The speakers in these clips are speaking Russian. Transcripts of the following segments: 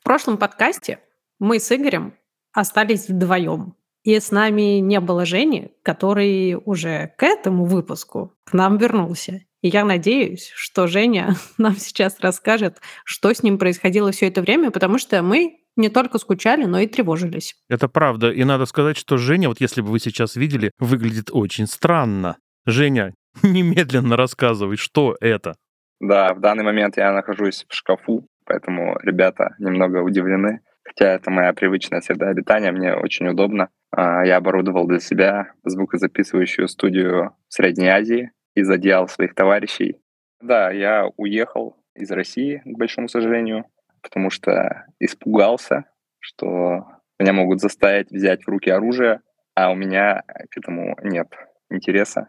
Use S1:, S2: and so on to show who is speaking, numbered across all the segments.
S1: В прошлом подкасте мы с Игорем остались вдвоем. И с нами не было Жени, который уже к этому выпуску к нам вернулся. И я надеюсь, что Женя нам сейчас расскажет, что с ним происходило все это время, потому что мы не только скучали, но и тревожились.
S2: Это правда. И надо сказать, что Женя, вот если бы вы сейчас видели, выглядит очень странно. Женя, немедленно рассказывай, что это.
S3: Да, в данный момент я нахожусь в шкафу, поэтому ребята немного удивлены. Хотя это моя привычная среда обитания, мне очень удобно. А, я оборудовал для себя звукозаписывающую студию в Средней Азии из одеял своих товарищей. Да, я уехал из России, к большому сожалению, потому что испугался, что меня могут заставить взять в руки оружие, а у меня к этому нет интереса.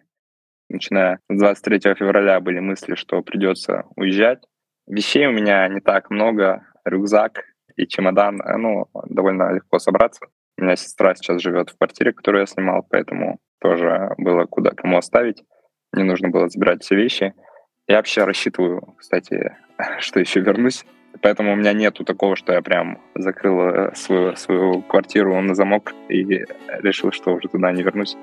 S3: Начиная с 23 февраля были мысли, что придется уезжать. Вещей у меня не так много, рюкзак и чемодан, э, ну, довольно легко собраться. У меня сестра сейчас живет в квартире, которую я снимал, поэтому тоже было куда кому оставить. Не нужно было забирать все вещи. Я вообще рассчитываю, кстати, что еще вернусь. Поэтому у меня нету такого, что я прям закрыл э, свою, свою квартиру на замок и решил, что уже туда не вернусь.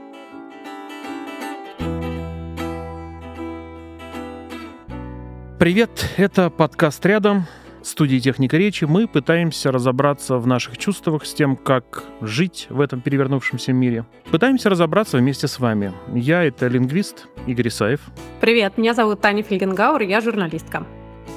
S2: Привет, это подкаст «Рядом», студии «Техника речи». Мы пытаемся разобраться в наших чувствах с тем, как жить в этом перевернувшемся мире. Пытаемся разобраться вместе с вами. Я — это лингвист Игорь Исаев.
S1: Привет, меня зовут Таня Фельгенгауэр, я журналистка.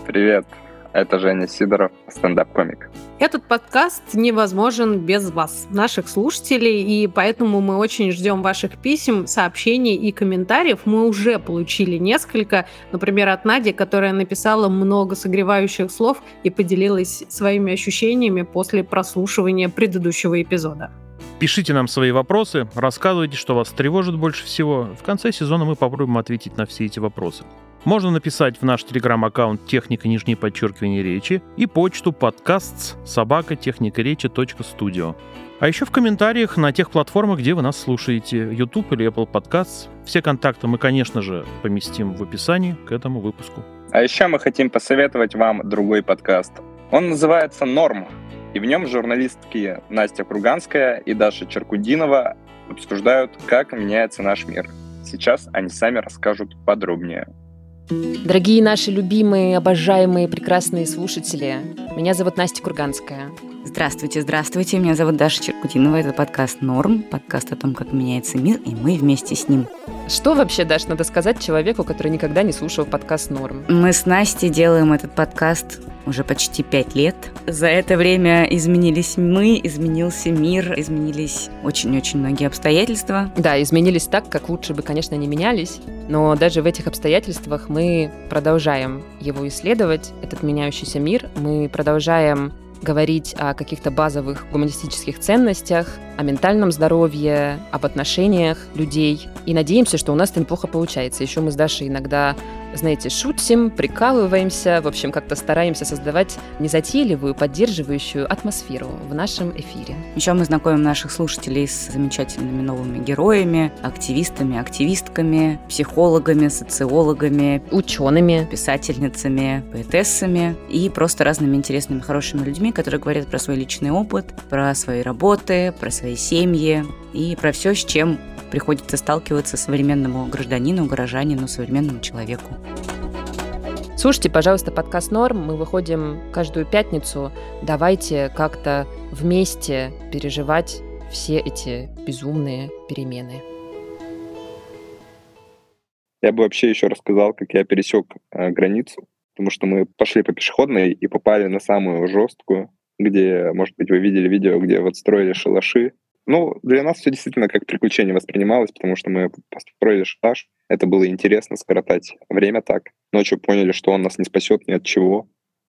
S3: Привет, это Женя Сидоров, стендап-комик.
S1: Этот подкаст невозможен без вас, наших слушателей, и поэтому мы очень ждем ваших писем, сообщений и комментариев. Мы уже получили несколько, например, от Нади, которая написала много согревающих слов и поделилась своими ощущениями после прослушивания предыдущего эпизода.
S2: Пишите нам свои вопросы, рассказывайте, что вас тревожит больше всего. В конце сезона мы попробуем ответить на все эти вопросы. Можно написать в наш телеграм-аккаунт «Техника нижнее подчеркивание речи» и почту подкаст собака техника речи студио. А еще в комментариях на тех платформах, где вы нас слушаете, YouTube или Apple Podcasts. Все контакты мы, конечно же, поместим в описании к этому выпуску.
S3: А еще мы хотим посоветовать вам другой подкаст. Он называется «Норм», и в нем журналистки Настя Круганская и Даша Черкудинова обсуждают, как меняется наш мир. Сейчас они сами расскажут подробнее.
S4: Дорогие наши любимые, обожаемые, прекрасные слушатели, меня зовут Настя Курганская.
S5: Здравствуйте, здравствуйте, меня зовут Даша Черкутинова, это подкаст «Норм», подкаст о том, как меняется мир, и мы вместе с ним.
S4: Что вообще, Даш, надо сказать человеку, который никогда не слушал подкаст «Норм»?
S5: Мы с Настей делаем этот подкаст уже почти пять лет. За это время изменились мы, изменился мир, изменились очень-очень многие обстоятельства.
S4: Да, изменились так, как лучше бы, конечно, не менялись, но даже в этих обстоятельствах мы продолжаем его исследовать, этот меняющийся мир, мы продолжаем говорить о каких-то базовых гуманистических ценностях, о ментальном здоровье, об отношениях людей. И надеемся, что у нас это неплохо получается. Еще мы с Дашей иногда знаете, шутим, прикалываемся, в общем, как-то стараемся создавать незатейливую, поддерживающую атмосферу в нашем эфире.
S5: Еще мы знакомим наших слушателей с замечательными новыми героями, активистами, активистками, психологами, социологами,
S4: учеными,
S5: писательницами, поэтессами и просто разными интересными, хорошими людьми, которые говорят про свой личный опыт, про свои работы, про свои семьи и про все, с чем приходится сталкиваться современному гражданину, горожанину, современному человеку.
S4: Слушайте, пожалуйста, подкаст «Норм». Мы выходим каждую пятницу. Давайте как-то вместе переживать все эти безумные перемены.
S3: Я бы вообще еще рассказал, как я пересек э, границу, потому что мы пошли по пешеходной и попали на самую жесткую, где, может быть, вы видели видео, где вот строили шалаши, ну, для нас все действительно как приключение воспринималось, потому что мы построили шаш. Это было интересно скоротать время так. Ночью поняли, что он нас не спасет ни от чего.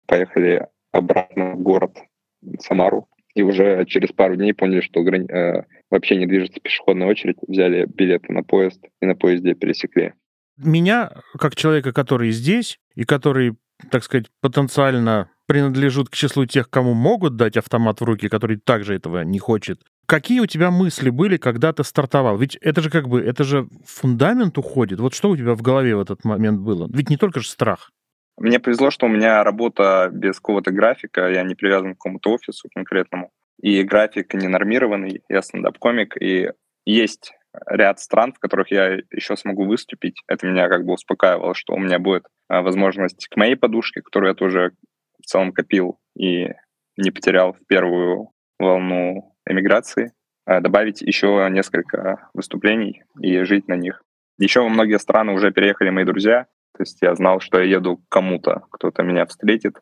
S3: Поехали обратно в город Самару. И уже через пару дней поняли, что грани... э, вообще не движется пешеходная очередь. Взяли билеты на поезд и на поезде пересекли.
S2: Меня, как человека, который здесь и который, так сказать, потенциально принадлежит к числу тех, кому могут дать автомат в руки, который также этого не хочет, Какие у тебя мысли были, когда ты стартовал? Ведь это же как бы, это же фундамент уходит. Вот что у тебя в голове в этот момент было? Ведь не только же страх.
S3: Мне повезло, что у меня работа без какого-то графика, я не привязан к какому-то офису конкретному. И график не нормированный, я стендап-комик, и есть ряд стран, в которых я еще смогу выступить. Это меня как бы успокаивало, что у меня будет а, возможность к моей подушке, которую я тоже в целом копил и не потерял в первую волну эмиграции, а, добавить еще несколько выступлений и жить на них. Еще во многие страны уже переехали мои друзья, то есть я знал, что я еду к кому-то, кто-то меня встретит,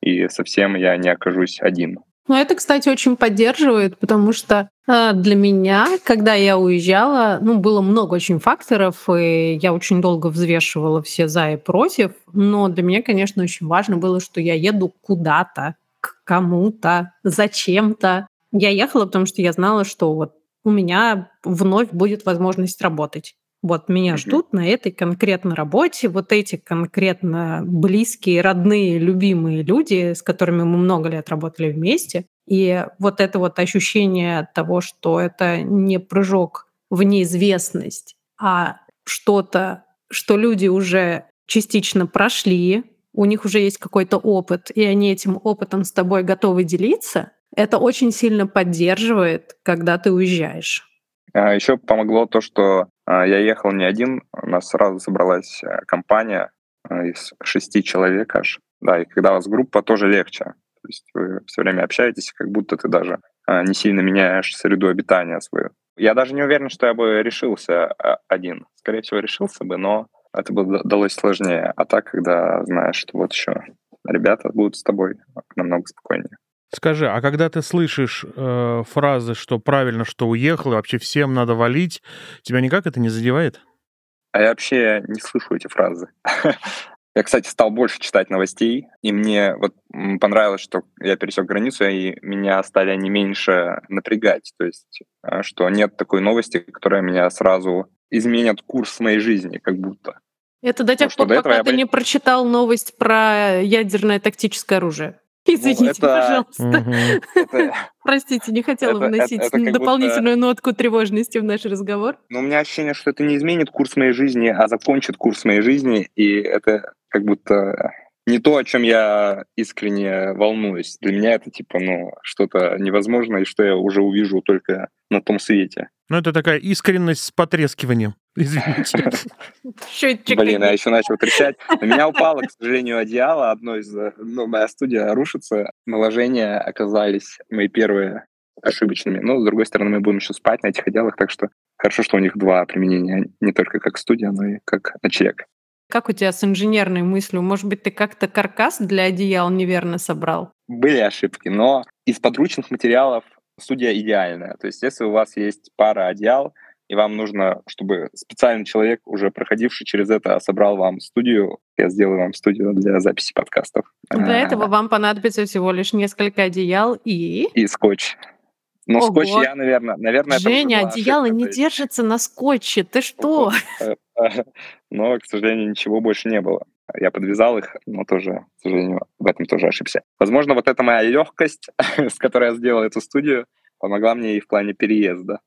S3: и совсем я не окажусь один.
S1: Ну, это, кстати, очень поддерживает, потому что э, для меня, когда я уезжала, ну, было много очень факторов, и я очень долго взвешивала все за и против. Но для меня, конечно, очень важно было, что я еду куда-то, к кому-то, зачем-то. Я ехала, потому что я знала, что вот у меня вновь будет возможность работать. Вот меня ждут на этой конкретной работе, вот эти конкретно близкие, родные, любимые люди, с которыми мы много лет работали вместе. И вот это вот ощущение того, что это не прыжок в неизвестность, а что-то, что люди уже частично прошли, у них уже есть какой-то опыт, и они этим опытом с тобой готовы делиться, это очень сильно поддерживает, когда ты уезжаешь.
S3: А Еще помогло то, что а, я ехал не один, у нас сразу собралась э, компания из шести человек аж. Да, и когда у вас группа, тоже легче. То есть вы все время общаетесь, как будто ты даже а, не сильно меняешь среду обитания свою. Я даже не уверен, что я бы решился один. Скорее всего, решился бы, но это бы далось сложнее. А так, когда знаешь, что вот еще ребята будут с тобой, намного спокойнее.
S2: Скажи, а когда ты слышишь э, фразы, что правильно, что уехал, и вообще всем надо валить, тебя никак это не задевает?
S3: А я вообще не слышу эти фразы. Я, кстати, стал больше читать новостей, и мне вот понравилось, что я пересек границу, и меня стали не меньше напрягать. То есть, э, что нет такой новости, которая меня сразу изменит курс моей жизни, как будто.
S1: Это до тех пор, пока ты не прочитал новость про ядерное тактическое оружие. Извините, ну, это... пожалуйста. Простите, не хотела вносить дополнительную нотку тревожности в наш разговор.
S3: Но у меня ощущение, что это не изменит курс моей жизни, а закончит курс моей жизни, и это как будто не то, о чем я искренне волнуюсь. Для меня это типа, ну, что-то невозможное, и что я уже увижу только на том свете.
S2: Ну, это такая искренность с потрескиванием. Извините.
S3: Блин, я еще начал кричать. На меня упало, к сожалению, одеяло. Одно из... Ну, моя студия рушится. Наложения оказались мои первые ошибочными. Но, с другой стороны, мы будем еще спать на этих одеялах, так что хорошо, что у них два применения. Не только как студия, но и как ночлег.
S1: Как у тебя с инженерной мыслью? Может быть, ты как-то каркас для одеял неверно собрал?
S3: Были ошибки, но из подручных материалов студия идеальная. То есть если у вас есть пара одеял, и вам нужно, чтобы специальный человек, уже проходивший через это, собрал вам студию, я сделаю вам студию для записи подкастов.
S1: Для этого вам понадобится всего лишь несколько одеял и...
S3: И скотч. Ну, Ого. скотч я, наверное... наверное
S1: Женя, одеяло ошибка, не есть... держится на скотче. Ты что?
S3: Но, к сожалению, ничего больше не было. Я подвязал их, но тоже, к сожалению, в этом тоже ошибся. Возможно, вот эта моя легкость, с которой я сделал эту студию, помогла мне и в плане переезда.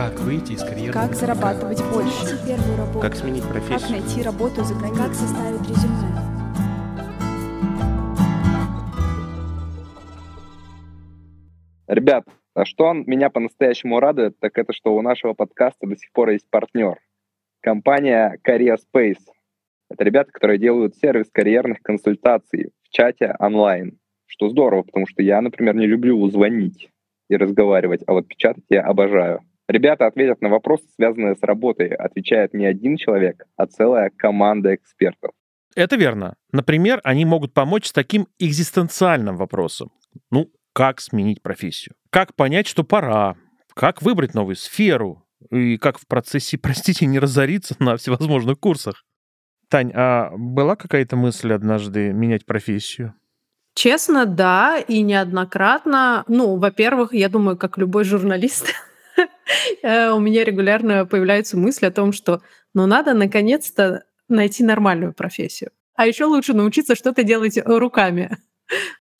S6: Как выйти из карьеры?
S7: Как зарабатывать больше?
S6: первую работу? Как сменить профессию?
S7: Как найти работу за границей? Как составить резюме?
S3: Ребят, а что меня по-настоящему радует, так это что у нашего подкаста до сих пор есть партнер. Компания Career Space. Это ребята, которые делают сервис карьерных консультаций в чате онлайн. Что здорово, потому что я, например, не люблю звонить и разговаривать, а вот печатать я обожаю. Ребята ответят на вопросы, связанные с работой. Отвечает не один человек, а целая команда экспертов.
S2: Это верно. Например, они могут помочь с таким экзистенциальным вопросом. Ну, как сменить профессию, как понять, что пора, как выбрать новую сферу и как в процессе, простите, не разориться на всевозможных курсах. Тань, а была какая-то мысль однажды менять профессию?
S1: Честно, да, и неоднократно. Ну, во-первых, я думаю, как любой журналист, у меня регулярно появляются мысли о том, что ну надо наконец-то найти нормальную профессию. А еще лучше научиться что-то делать руками.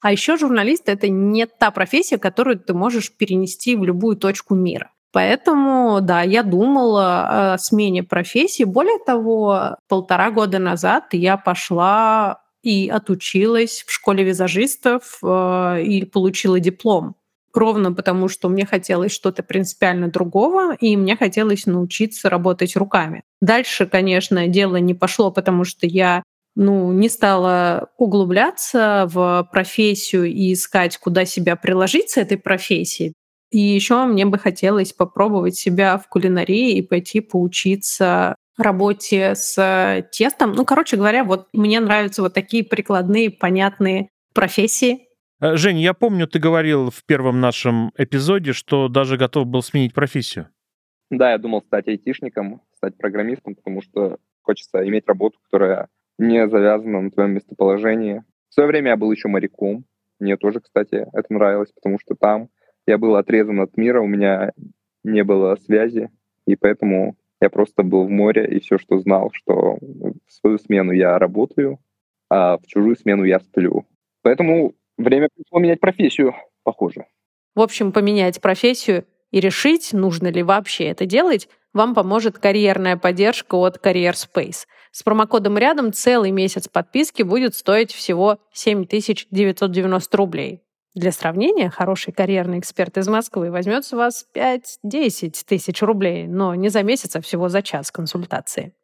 S1: А еще журналист — это не та профессия, которую ты можешь перенести в любую точку мира. Поэтому, да, я думала о смене профессии. Более того, полтора года назад я пошла и отучилась в школе визажистов э, и получила диплом. Ровно потому, что мне хотелось что-то принципиально другого, и мне хотелось научиться работать руками. Дальше, конечно, дело не пошло, потому что я ну, не стала углубляться в профессию и искать, куда себя приложить с этой профессией. И еще мне бы хотелось попробовать себя в кулинарии и пойти поучиться работе с тестом. Ну, короче говоря, вот мне нравятся вот такие прикладные, понятные профессии.
S2: Э, Жень, я помню, ты говорил в первом нашем эпизоде, что даже готов был сменить профессию.
S3: Да, я думал стать айтишником, стать программистом, потому что хочется иметь работу, которая не завязана на твоем местоположении. В свое время я был еще моряком. Мне тоже, кстати, это нравилось, потому что там я был отрезан от мира, у меня не было связи, и поэтому я просто был в море, и все, что знал, что в свою смену я работаю, а в чужую смену я сплю. Поэтому время пришло менять профессию, похоже.
S1: В общем, поменять профессию и решить, нужно ли вообще это делать, вам поможет карьерная поддержка от Career Space. С промокодом рядом целый месяц подписки будет стоить всего 7990 рублей. Для сравнения, хороший карьерный эксперт из Москвы возьмет с вас 5-10 тысяч рублей, но не за месяц, а всего за час консультации.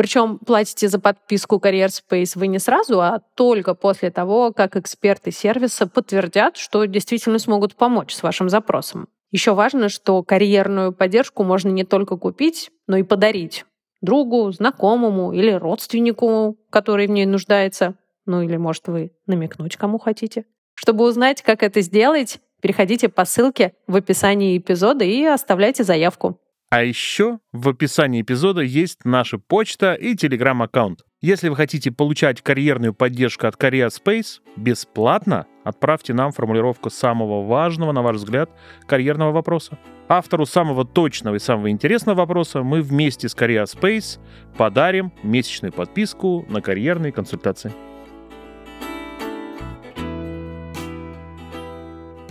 S1: Причем платите за подписку Career Space вы не сразу, а только после того, как эксперты сервиса подтвердят, что действительно смогут помочь с вашим запросом. Еще важно, что карьерную поддержку можно не только купить, но и подарить другу, знакомому или родственнику, который в ней нуждается. Ну или, может, вы намекнуть кому хотите. Чтобы узнать, как это сделать, переходите по ссылке в описании эпизода и оставляйте заявку.
S2: А еще в описании эпизода есть наша почта и телеграм-аккаунт. Если вы хотите получать карьерную поддержку от Career Space бесплатно, отправьте нам формулировку самого важного, на ваш взгляд, карьерного вопроса. Автору самого точного и самого интересного вопроса мы вместе с Career Space подарим месячную подписку на карьерные консультации.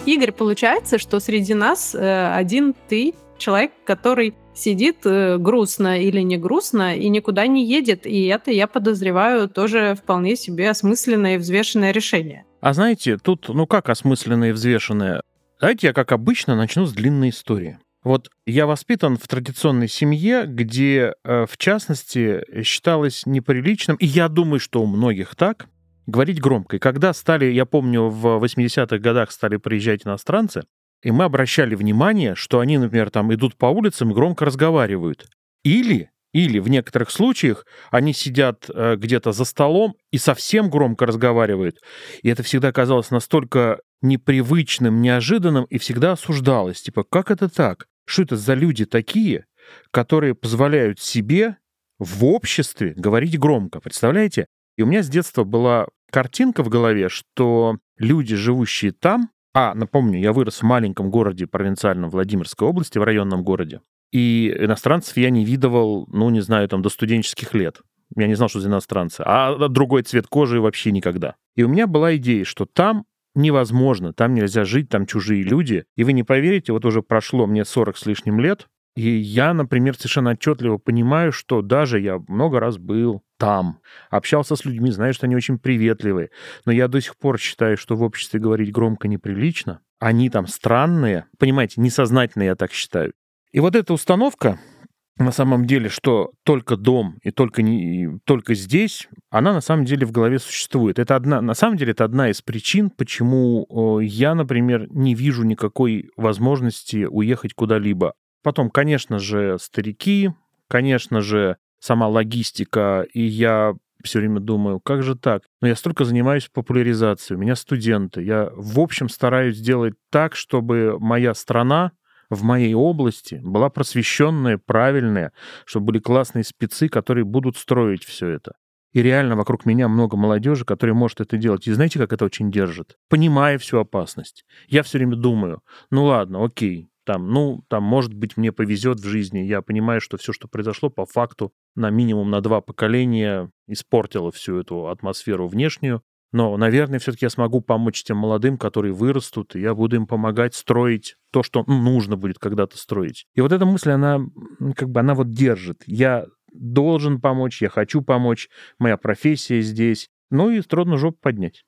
S1: Игорь, получается, что среди нас э, один ты, человек, который сидит э, грустно или не грустно и никуда не едет. И это, я подозреваю, тоже вполне себе осмысленное и взвешенное решение.
S2: А знаете, тут, ну как осмысленное и взвешенное? Давайте я, как обычно, начну с длинной истории. Вот я воспитан в традиционной семье, где, э, в частности, считалось неприличным, и я думаю, что у многих так, говорить громко. И когда стали, я помню, в 80-х годах стали приезжать иностранцы, и мы обращали внимание, что они, например, там идут по улицам и громко разговаривают. Или, или в некоторых случаях они сидят э, где-то за столом и совсем громко разговаривают. И это всегда казалось настолько непривычным, неожиданным и всегда осуждалось. Типа, как это так? Что это за люди такие, которые позволяют себе в обществе говорить громко? Представляете? И у меня с детства была картинка в голове, что люди, живущие там, а, напомню, я вырос в маленьком городе провинциальном Владимирской области, в районном городе, и иностранцев я не видывал, ну, не знаю, там, до студенческих лет. Я не знал, что за иностранцы. А другой цвет кожи вообще никогда. И у меня была идея, что там невозможно, там нельзя жить, там чужие люди. И вы не поверите, вот уже прошло мне 40 с лишним лет, и я, например, совершенно отчетливо понимаю, что даже я много раз был там, общался с людьми, знаю, что они очень приветливые, но я до сих пор считаю, что в обществе говорить громко неприлично. Они там странные, понимаете, несознательно я так считаю. И вот эта установка, на самом деле, что только дом и только, не, и только здесь, она на самом деле в голове существует. Это одна, на самом деле это одна из причин, почему я, например, не вижу никакой возможности уехать куда-либо. Потом, конечно же, старики, конечно же, сама логистика, и я все время думаю, как же так? Но я столько занимаюсь популяризацией, у меня студенты. Я, в общем, стараюсь сделать так, чтобы моя страна в моей области была просвещенная, правильная, чтобы были классные спецы, которые будут строить все это. И реально вокруг меня много молодежи, которая может это делать. И знаете, как это очень держит? Понимая всю опасность. Я все время думаю, ну ладно, окей, там, ну, там, может быть, мне повезет в жизни. Я понимаю, что все, что произошло, по факту на минимум на два поколения испортило всю эту атмосферу внешнюю. Но, наверное, все-таки я смогу помочь тем молодым, которые вырастут, и я буду им помогать строить то, что ну, нужно будет когда-то строить. И вот эта мысль, она как бы, она вот держит. Я должен помочь, я хочу помочь, моя профессия здесь. Ну и трудно жопу поднять.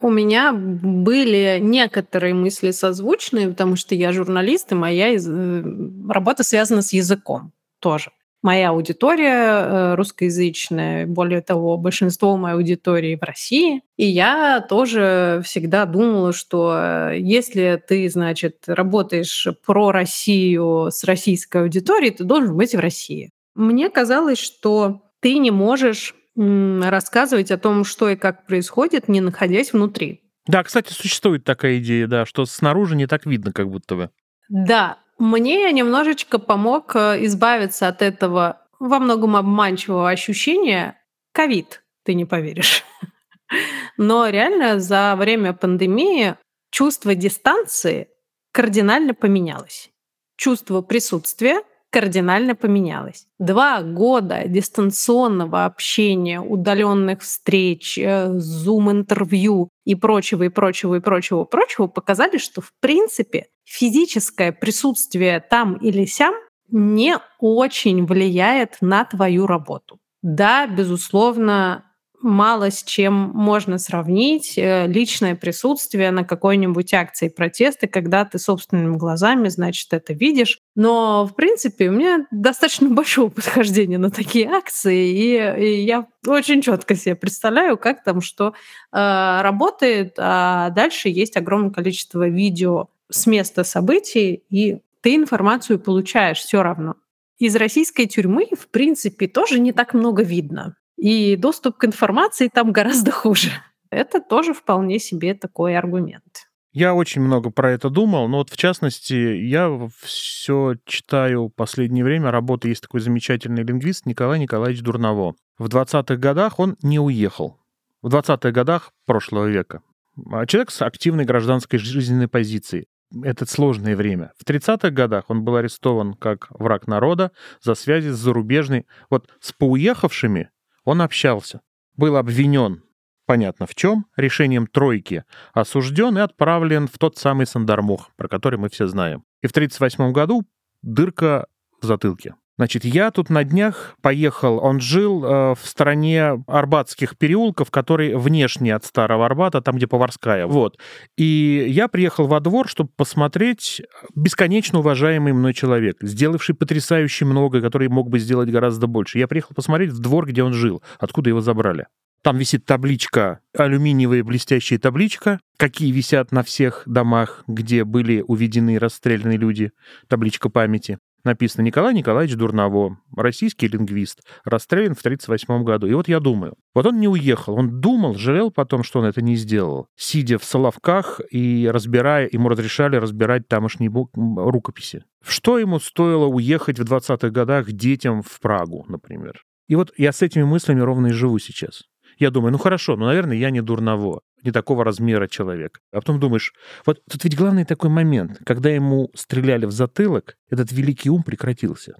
S1: У меня были некоторые мысли созвучные, потому что я журналист, и моя э, работа связана с языком тоже. Моя аудитория э, русскоязычная, более того, большинство моей аудитории в России. И я тоже всегда думала, что э, если ты, значит, работаешь про Россию с российской аудиторией, ты должен быть в России. Мне казалось, что ты не можешь рассказывать о том, что и как происходит, не находясь внутри.
S2: Да, кстати, существует такая идея, да, что снаружи не так видно, как будто бы.
S1: Да, мне немножечко помог э, избавиться от этого во многом обманчивого ощущения ковид, ты не поверишь. Но реально за время пандемии чувство дистанции кардинально поменялось. Чувство присутствия кардинально поменялось. Два года дистанционного общения, удаленных встреч, зум-интервью э, и прочего, и прочего, и прочего, прочего показали, что в принципе физическое присутствие там или сям не очень влияет на твою работу. Да, безусловно, мало с чем можно сравнить э, личное присутствие на какой-нибудь акции протеста, когда ты собственными глазами, значит, это видишь. Но, в принципе, у меня достаточно большого подхождения на такие акции, и, и я очень четко себе представляю, как там что э, работает, а дальше есть огромное количество видео с места событий, и ты информацию получаешь все равно. Из российской тюрьмы, в принципе, тоже не так много видно и доступ к информации там гораздо хуже. Это тоже вполне себе такой аргумент.
S2: Я очень много про это думал, но вот в частности, я все читаю в последнее время, работа есть такой замечательный лингвист Николай Николаевич Дурново. В 20-х годах он не уехал. В 20-х годах прошлого века. А человек с активной гражданской жизненной позицией. Это сложное время. В 30-х годах он был арестован как враг народа за связи с зарубежной... Вот с поуехавшими он общался, был обвинен, понятно в чем, решением тройки, осужден и отправлен в тот самый Сандармох, про который мы все знаем. И в 1938 году дырка в затылке. Значит, я тут на днях поехал, он жил э, в стороне Арбатских переулков, который внешне от Старого Арбата, там, где Поварская. Вот. И я приехал во двор, чтобы посмотреть бесконечно уважаемый мной человек, сделавший потрясающе много, который мог бы сделать гораздо больше. Я приехал посмотреть в двор, где он жил, откуда его забрали. Там висит табличка, алюминиевая блестящая табличка, какие висят на всех домах, где были уведены и расстреляны люди, табличка памяти написано Николай Николаевич Дурново, российский лингвист, расстрелян в 1938 году. И вот я думаю, вот он не уехал, он думал, жалел потом, что он это не сделал, сидя в Соловках и разбирая, ему разрешали разбирать тамошние рукописи. Что ему стоило уехать в 20-х годах детям в Прагу, например? И вот я с этими мыслями ровно и живу сейчас. Я думаю, ну хорошо, ну, наверное, я не дурново, не такого размера человек. А потом думаешь, вот тут ведь главный такой момент, когда ему стреляли в затылок, этот великий ум прекратился.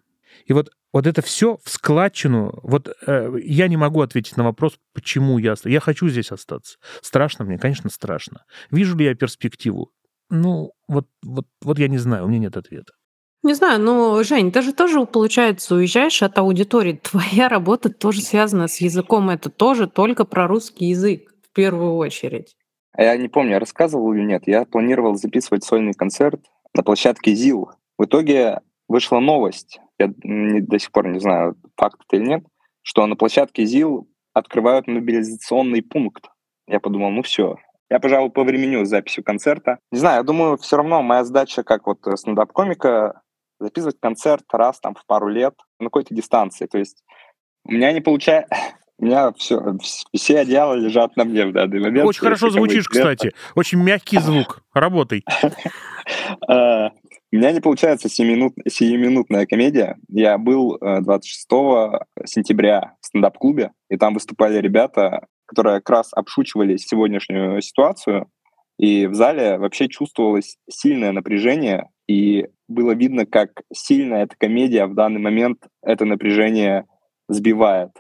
S2: И вот, вот это все в складчину, вот э, я не могу ответить на вопрос, почему я... Я хочу здесь остаться. Страшно мне? Конечно, страшно. Вижу ли я перспективу? Ну, вот, вот, вот я не знаю, у меня нет ответа.
S1: Не знаю, ну, Жень, ты же тоже, получается, уезжаешь от аудитории. Твоя работа тоже связана с языком. Это тоже только про русский язык в первую очередь.
S3: А я не помню, я рассказывал или нет. Я планировал записывать сольный концерт на площадке ЗИЛ. В итоге вышла новость, я до сих пор не знаю, факт это или нет, что на площадке ЗИЛ открывают мобилизационный пункт. Я подумал, ну все, я, пожалуй, по времени с записью концерта. Не знаю, я думаю, все равно моя задача как вот стендап-комика записывать концерт раз там в пару лет на какой-то дистанции. То есть у меня не получается... У меня все, все одеяла лежат на мне в данный момент.
S2: Очень хорошо звучишь, кстати. Очень мягкий звук. Работай.
S3: А, у меня не получается сиюминутная комедия. Я был 26 э, сентября в стендап-клубе, и там выступали ребята, которые как раз обшучивали сегодняшнюю ситуацию. И в зале вообще чувствовалось сильное напряжение, и было видно, как сильно эта комедия в данный момент это напряжение сбивает.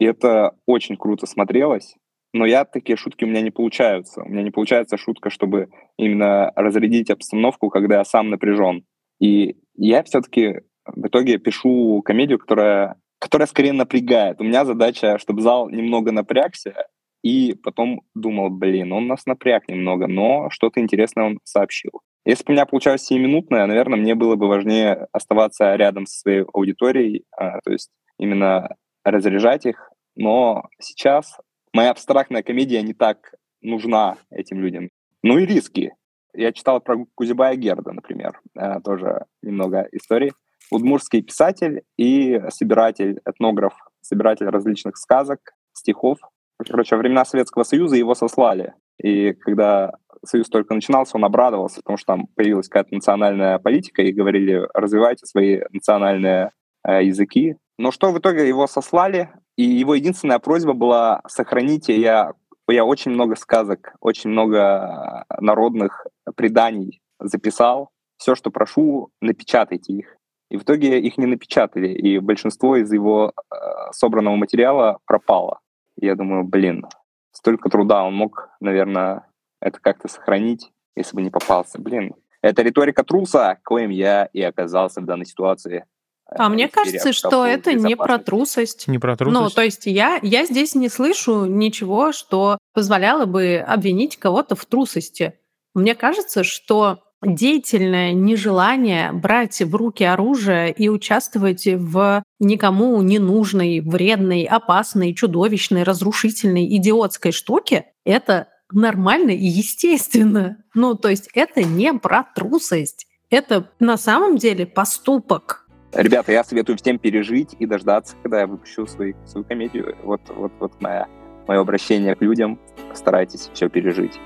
S3: И это очень круто смотрелось. но я такие шутки у меня не получаются. У меня не получается шутка, чтобы именно разрядить обстановку, когда я сам напряжен. И я все-таки в итоге пишу комедию, которая, которая скорее напрягает. У меня задача, чтобы зал немного напрягся, и потом думал, блин, он нас напряг немного, но что-то интересное он сообщил. Если бы у меня получалось 7-минутное, наверное, мне было бы важнее оставаться рядом со своей аудиторией, а, то есть именно разряжать их. Но сейчас моя абстрактная комедия не так нужна этим людям. Ну и риски. Я читал про Кузибая Герда, например, э, тоже немного историй. Удмурский писатель и собиратель, этнограф, собиратель различных сказок, стихов. Короче, во времена Советского Союза его сослали. И когда Союз только начинался, он обрадовался, потому что там появилась какая-то национальная политика, и говорили, развивайте свои национальные э, языки. Но что в итоге его сослали, и его единственная просьба была сохраните, я, я очень много сказок, очень много народных преданий записал. Все, что прошу, напечатайте их. И в итоге их не напечатали, и большинство из его э, собранного материала пропало. И я думаю, блин, столько труда он мог, наверное, это как-то сохранить, если бы не попался. Блин, это риторика труса, коим я и оказался в данной ситуации.
S1: А мне кажется, что это не про трусость.
S2: Не про трусость?
S1: Ну, то есть я, я здесь не слышу ничего, что позволяло бы обвинить кого-то в трусости. Мне кажется, что деятельное нежелание брать в руки оружие и участвовать в никому не нужной, вредной, опасной, чудовищной, разрушительной, идиотской штуке, это нормально и естественно. Ну, то есть это не про трусость. Это на самом деле поступок.
S3: Ребята, я советую всем пережить и дождаться, когда я выпущу свою, свою комедию. Вот, вот, вот моя, мое обращение к людям. Старайтесь все пережить.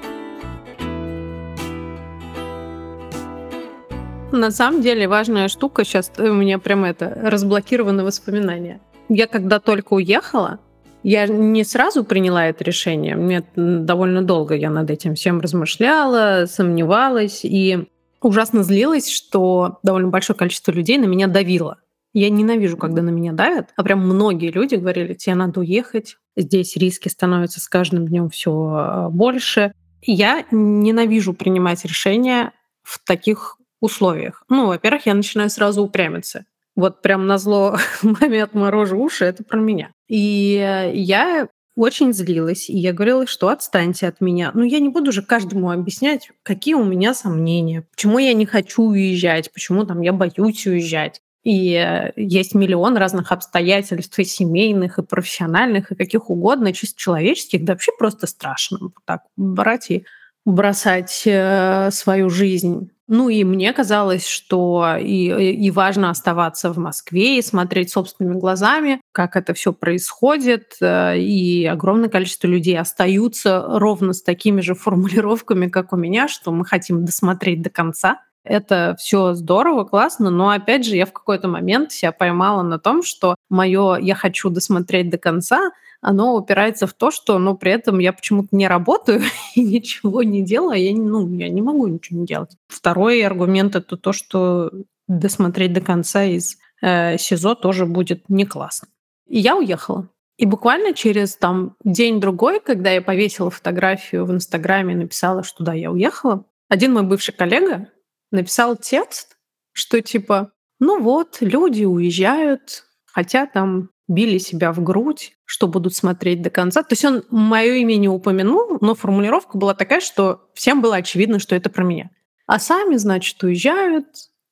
S1: На самом деле важная штука, сейчас у меня прям это, разблокированы воспоминания. Я когда только уехала, я не сразу приняла это решение. Мне довольно долго я над этим всем размышляла, сомневалась. И ужасно злилась, что довольно большое количество людей на меня давило. Я ненавижу, когда на меня давят, а прям многие люди говорили, тебе надо уехать, здесь риски становятся с каждым днем все а, больше. Я ненавижу принимать решения в таких условиях. Ну, во-первых, я начинаю сразу упрямиться. Вот прям на зло момент морожу уши, это про меня. И я очень злилась, и я говорила, что отстаньте от меня. Но я не буду же каждому объяснять, какие у меня сомнения, почему я не хочу уезжать, почему там я боюсь уезжать. И э, есть миллион разных обстоятельств, и семейных, и профессиональных, и каких угодно, чисто человеческих, да вообще просто страшно так брать и бросать э, свою жизнь ну и мне казалось, что и, и важно оставаться в Москве и смотреть собственными глазами, как это все происходит. Э, и огромное количество людей остаются ровно с такими же формулировками, как у меня, что мы хотим досмотреть до конца. Это все здорово, классно, но опять же я в какой-то момент себя поймала на том, что мое «я хочу досмотреть до конца» оно упирается в то, что, но при этом я почему-то не работаю и ничего не делаю, а я, ну, я не могу ничего не делать. Второй аргумент — это то, что досмотреть до конца из э, СИЗО тоже будет не классно. И я уехала. И буквально через там день-другой, когда я повесила фотографию в Инстаграме, написала, что да, я уехала, один мой бывший коллега написал текст, что типа, ну вот, люди уезжают, хотя там били себя в грудь, что будут смотреть до конца. То есть он мое имя не упомянул, но формулировка была такая, что всем было очевидно, что это про меня. А сами, значит, уезжают,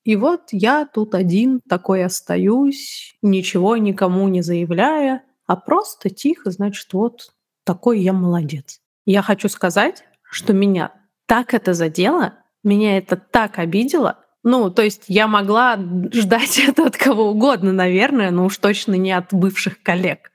S1: и вот я тут один такой остаюсь, ничего никому не заявляя, а просто тихо, значит, вот такой я молодец. Я хочу сказать, что меня так это задело, меня это так обидело, ну, то есть я могла ждать это от кого угодно, наверное, но уж точно не от бывших коллег.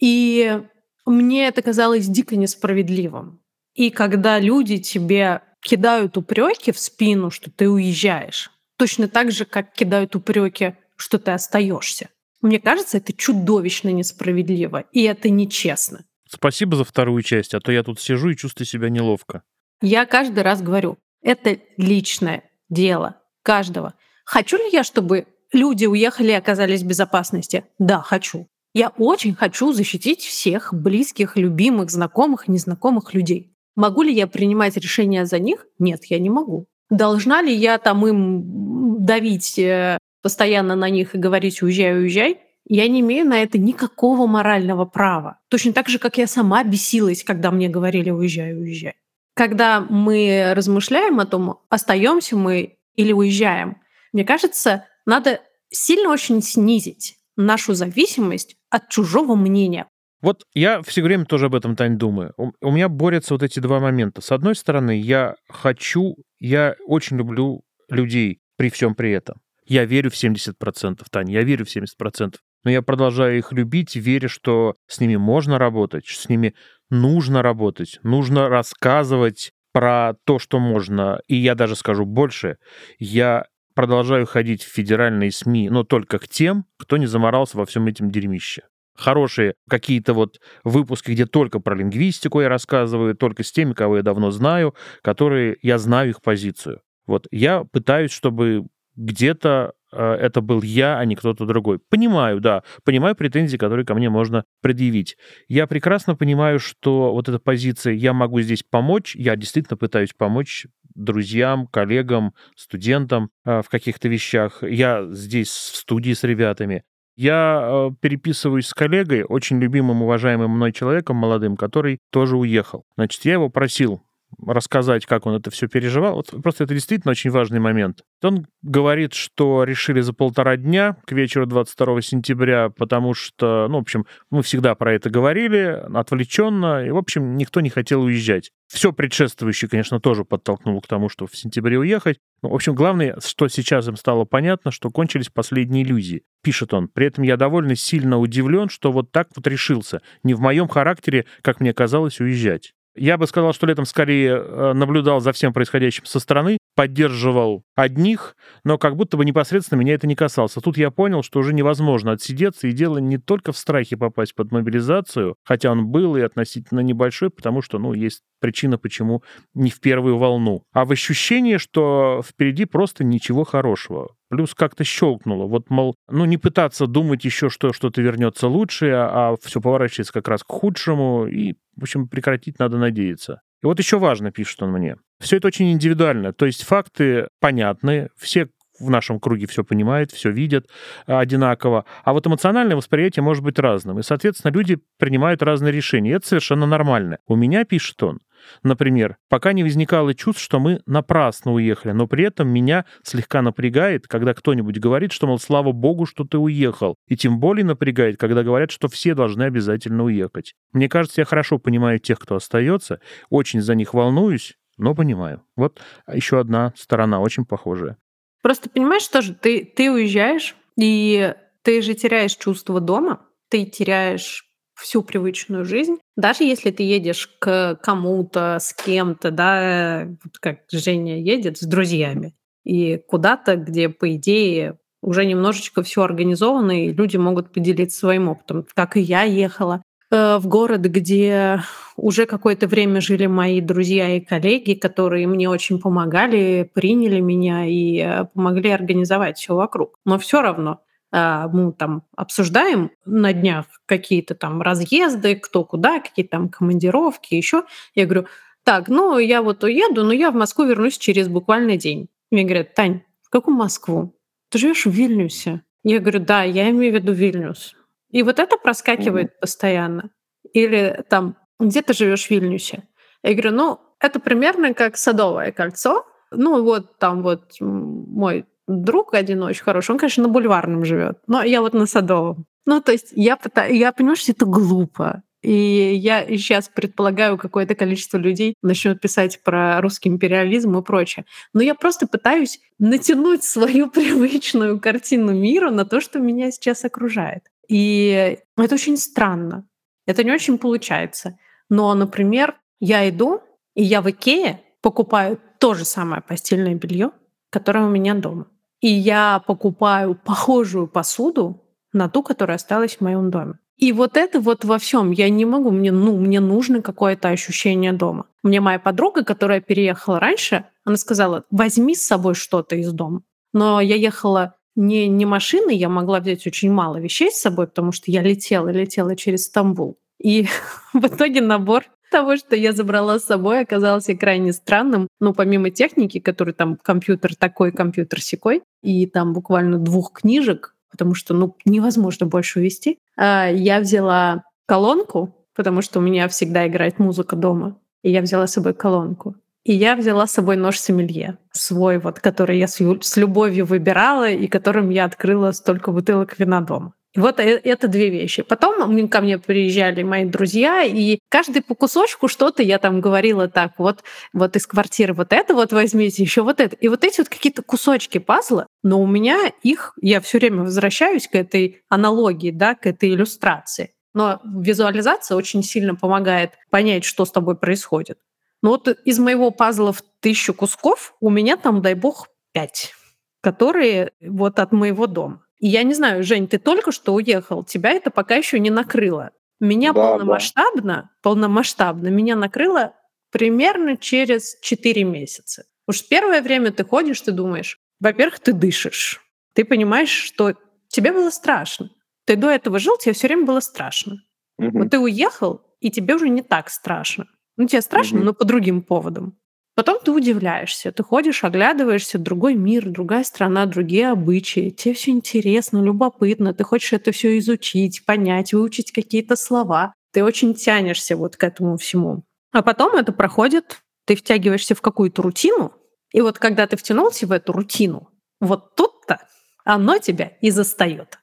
S1: И мне это казалось дико несправедливым. И когда люди тебе кидают упреки в спину, что ты уезжаешь, точно так же, как кидают упреки, что ты остаешься. Мне кажется, это чудовищно несправедливо, и это нечестно.
S2: Спасибо за вторую часть, а то я тут сижу и чувствую себя неловко.
S1: Я каждый раз говорю, это личное дело каждого. Хочу ли я, чтобы люди уехали и оказались в безопасности? Да, хочу. Я очень хочу защитить всех близких, любимых, знакомых, незнакомых людей. Могу ли я принимать решения за них? Нет, я не могу. Должна ли я там им давить э, постоянно на них и говорить «уезжай, уезжай»? Я не имею на это никакого морального права. Точно так же, как я сама бесилась, когда мне говорили «уезжай, уезжай». Когда мы размышляем о том, остаемся мы или уезжаем, мне кажется, надо сильно очень снизить нашу зависимость от чужого мнения.
S2: Вот я все время тоже об этом, Тань, думаю. У, меня борются вот эти два момента. С одной стороны, я хочу, я очень люблю людей при всем при этом. Я верю в 70%, Таня, я верю в 70%. Но я продолжаю их любить, веря, что с ними можно работать, с ними нужно работать, нужно рассказывать про то, что можно. И я даже скажу больше. Я продолжаю ходить в федеральные СМИ, но только к тем, кто не заморался во всем этим дерьмище хорошие какие-то вот выпуски, где только про лингвистику я рассказываю, только с теми, кого я давно знаю, которые я знаю их позицию. Вот я пытаюсь, чтобы где-то э, это был я, а не кто-то другой. Понимаю, да, понимаю претензии, которые ко мне можно предъявить. Я прекрасно понимаю, что вот эта позиция «я могу здесь помочь», я действительно пытаюсь помочь друзьям, коллегам, студентам э, в каких-то вещах. Я здесь в студии с ребятами. Я э, переписываюсь с коллегой, очень любимым, уважаемым мной человеком, молодым, который тоже уехал. Значит, я его просил рассказать, как он это все переживал. Вот просто это действительно очень важный момент. Он говорит, что решили за полтора дня к вечеру 22 сентября, потому что, ну, в общем, мы всегда про это говорили, отвлеченно, и, в общем, никто не хотел уезжать. Все предшествующее, конечно, тоже подтолкнуло к тому, что в сентябре уехать. Ну, в общем, главное, что сейчас им стало понятно, что кончились последние иллюзии. Пишет он. При этом я довольно сильно удивлен, что вот так вот решился. Не в моем характере, как мне казалось, уезжать. Я бы сказал, что летом скорее э, наблюдал за всем происходящим со стороны, поддерживал одних, но как будто бы непосредственно меня это не касалось. Тут я понял, что уже невозможно отсидеться, и дело не только в страхе попасть под мобилизацию, хотя он был и относительно небольшой, потому что, ну, есть причина, почему не в первую волну, а в ощущении, что впереди просто ничего хорошего. Плюс как-то щелкнуло. Вот, мол, ну не пытаться думать еще, что что-то вернется лучше, а, а все поворачивается как раз к худшему, и, в общем, прекратить надо надеяться. И вот еще важно, пишет он мне. Все это очень индивидуально. То есть факты понятны, все в нашем круге все понимают, все видят одинаково. А вот эмоциональное восприятие может быть разным. И, соответственно, люди принимают разные решения. И это совершенно нормально. У меня, пишет он, Например, пока не возникало чувств, что мы напрасно уехали, но при этом меня слегка напрягает, когда кто-нибудь говорит, что, мол, слава богу, что ты уехал. И тем более напрягает, когда говорят, что все должны обязательно уехать. Мне кажется, я хорошо понимаю тех, кто остается, очень за них волнуюсь, но понимаю. Вот еще одна сторона, очень похожая.
S1: Просто понимаешь тоже, ты, ты уезжаешь, и ты же теряешь чувство дома, ты теряешь всю привычную жизнь, даже если ты едешь к кому-то, с кем-то, да, вот как Женя едет с друзьями, и куда-то, где, по идее, уже немножечко все организовано, и люди могут поделиться своим опытом. Как и я ехала в город, где уже какое-то время жили мои друзья и коллеги, которые мне очень помогали, приняли меня и э, помогли организовать все вокруг. Но все равно а, мы там обсуждаем на днях какие-то там разъезды, кто куда, какие там командировки, еще. Я говорю, так, ну я вот уеду, но я в Москву вернусь через буквально день. Мне говорят, Тань, в какую Москву? Ты живешь в Вильнюсе? Я говорю, да, я имею в виду Вильнюс. И вот это проскакивает mm-hmm. постоянно. Или там, где ты живешь в Вильнюсе? Я говорю, ну, это примерно как Садовое кольцо. Ну, вот там вот мой друг один очень хороший, он, конечно, на бульварном живет, но я вот на Садовом. Ну, то есть я, пытаюсь, я понимаю, что это глупо. И я сейчас предполагаю, какое-то количество людей начнет писать про русский империализм и прочее. Но я просто пытаюсь натянуть свою привычную картину мира на то, что меня сейчас окружает. И это очень странно. Это не очень получается. Но, например, я иду, и я в Икее покупаю то же самое постельное белье, которое у меня дома и я покупаю похожую посуду на ту, которая осталась в моем доме. И вот это вот во всем я не могу, мне, ну, мне нужно какое-то ощущение дома. Мне моя подруга, которая переехала раньше, она сказала, возьми с собой что-то из дома. Но я ехала не, не машины, я могла взять очень мало вещей с собой, потому что я летела, летела через Стамбул. И в итоге набор того, что я забрала с собой, оказался крайне странным. Ну, помимо техники, который там компьютер такой, компьютер секой, и там буквально двух книжек, потому что, ну, невозможно больше увести, а, я взяла колонку, потому что у меня всегда играет музыка дома, и я взяла с собой колонку. И я взяла с собой нож сомелье, свой вот, который я с, с любовью выбирала и которым я открыла столько бутылок вина дома. И вот э, это две вещи. Потом ко мне приезжали мои друзья, и каждый по кусочку что-то я там говорила так, вот, вот из квартиры вот это вот возьмите, еще вот это. И вот эти вот какие-то кусочки пазла, но у меня их, я все время возвращаюсь к этой аналогии, да, к этой иллюстрации. Но визуализация очень сильно помогает понять, что с тобой происходит. Но вот из моего пазла в тысячу кусков у меня там, дай бог, пять, которые вот от моего дома. И я не знаю, Жень, ты только что уехал, тебя это пока еще не накрыло. Меня да, полномасштабно, да. полномасштабно меня накрыло примерно через 4 месяца. Уж первое время ты ходишь, ты думаешь, во-первых, ты дышишь. Ты понимаешь, что тебе было страшно. Ты до этого жил, тебе все время было страшно. Угу. Вот ты уехал, и тебе уже не так страшно. Ну, тебе страшно, угу. но по другим поводам. Потом ты удивляешься, ты ходишь, оглядываешься, другой мир, другая страна, другие обычаи. Тебе все интересно, любопытно, ты хочешь это все изучить, понять, выучить какие-то слова. Ты очень тянешься вот к этому всему. А потом это проходит, ты втягиваешься в какую-то рутину, и вот когда ты втянулся в эту рутину, вот тут-то оно тебя и застает.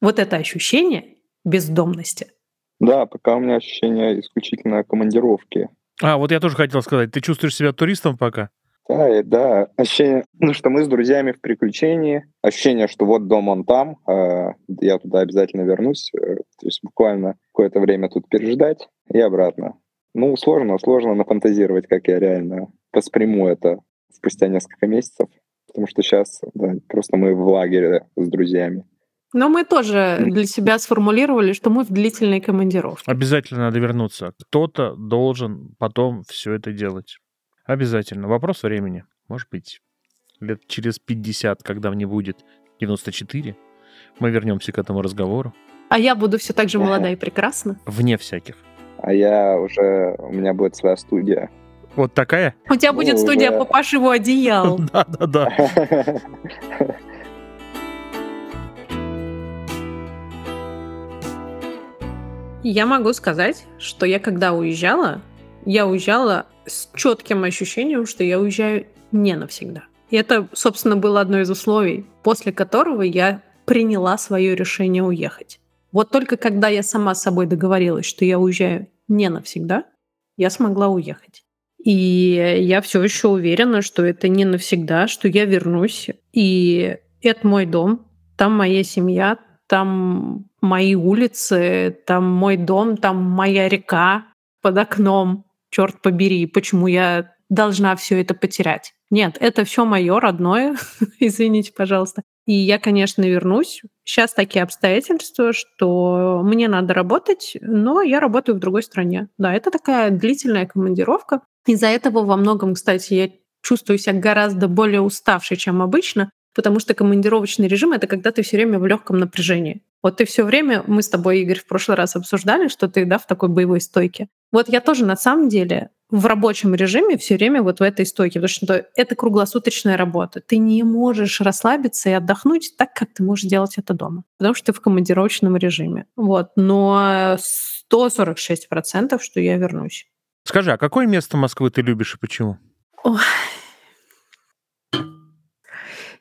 S1: Вот это ощущение бездомности.
S3: Да, пока у меня ощущение исключительно командировки.
S2: А, вот я тоже хотел сказать, ты чувствуешь себя туристом пока?
S3: Да, да. Ощущение, ну, что мы с друзьями в приключении. Ощущение, что вот дом он там, э, я туда обязательно вернусь. Э, то есть буквально какое-то время тут переждать и обратно. Ну, сложно, сложно нафантазировать, как я реально восприму это спустя несколько месяцев. Потому что сейчас да, просто мы в лагере с друзьями.
S1: Но мы тоже для себя сформулировали, что мы в длительной командировке.
S2: Обязательно надо вернуться. Кто-то должен потом все это делать. Обязательно. Вопрос времени. Может быть, лет через 50, когда мне будет 94, мы вернемся к этому разговору.
S1: А я буду все так же молода и прекрасна.
S2: Вне всяких.
S3: А я уже... У меня будет своя студия.
S2: Вот такая?
S1: У тебя будет ну, студия по пошиву одеял.
S2: Да-да-да.
S1: Я могу сказать, что я когда уезжала, я уезжала с четким ощущением, что я уезжаю не навсегда. И это, собственно, было одно из условий, после которого я приняла свое решение уехать. Вот только когда я сама с собой договорилась, что я уезжаю не навсегда, я смогла уехать. И я все еще уверена, что это не навсегда, что я вернусь. И это мой дом, там моя семья, там мои улицы, там мой дом, там моя река под окном. Черт побери, почему я должна все это потерять? Нет, это все мое родное, извините, пожалуйста. И я, конечно, вернусь. Сейчас такие обстоятельства, что мне надо работать, но я работаю в другой стране. Да, это такая длительная командировка. Из-за этого во многом, кстати, я чувствую себя гораздо более уставшей, чем обычно, потому что командировочный режим — это когда ты все время в легком напряжении. Вот ты все время, мы с тобой, Игорь, в прошлый раз обсуждали, что ты, да, в такой боевой стойке. Вот я тоже на самом деле в рабочем режиме все время вот в этой стойке, потому что это круглосуточная работа. Ты не можешь расслабиться и отдохнуть так, как ты можешь делать это дома, потому что ты в командировочном режиме. Вот. Но 146%, что я вернусь.
S2: Скажи, а какое место Москвы ты любишь и почему?
S1: Ой,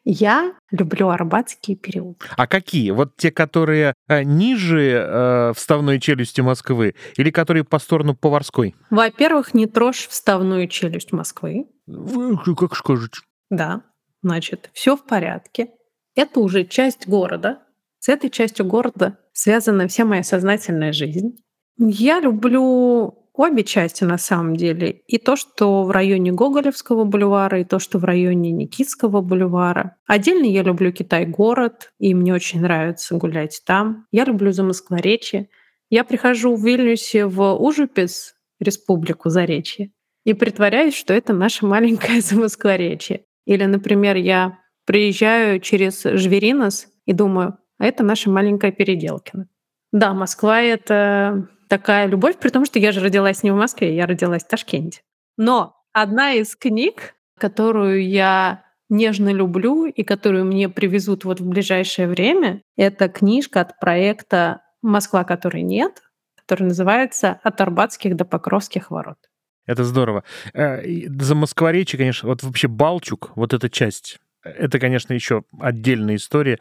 S1: я люблю Арбатские переулки.
S2: А какие? Вот те, которые э, ниже э, вставной челюсти Москвы или которые по сторону Поварской?
S1: Во-первых, не трожь вставную челюсть Москвы.
S2: Вы как скажете.
S1: Да, значит, все в порядке. Это уже часть города. С этой частью города связана вся моя сознательная жизнь. Я люблю обе части на самом деле. И то, что в районе Гоголевского бульвара, и то, что в районе Никитского бульвара. Отдельно я люблю Китай-город, и мне очень нравится гулять там. Я люблю Замоскворечье. Я прихожу в Вильнюсе в Ужупец, республику Заречье, и притворяюсь, что это наше маленькое Замоскворечье. Или, например, я приезжаю через Жверинос и думаю, а это наша маленькая Переделкина. Да, Москва — это такая любовь, при том, что я же родилась не в Москве, я родилась в Ташкенте. Но одна из книг, которую я нежно люблю и которую мне привезут вот в ближайшее время, это книжка от проекта «Москва, которой нет», который называется «От Арбатских до Покровских ворот».
S2: Это здорово. Э, за москворечи, конечно, вот вообще Балчук, вот эта часть, это, конечно, еще отдельная история.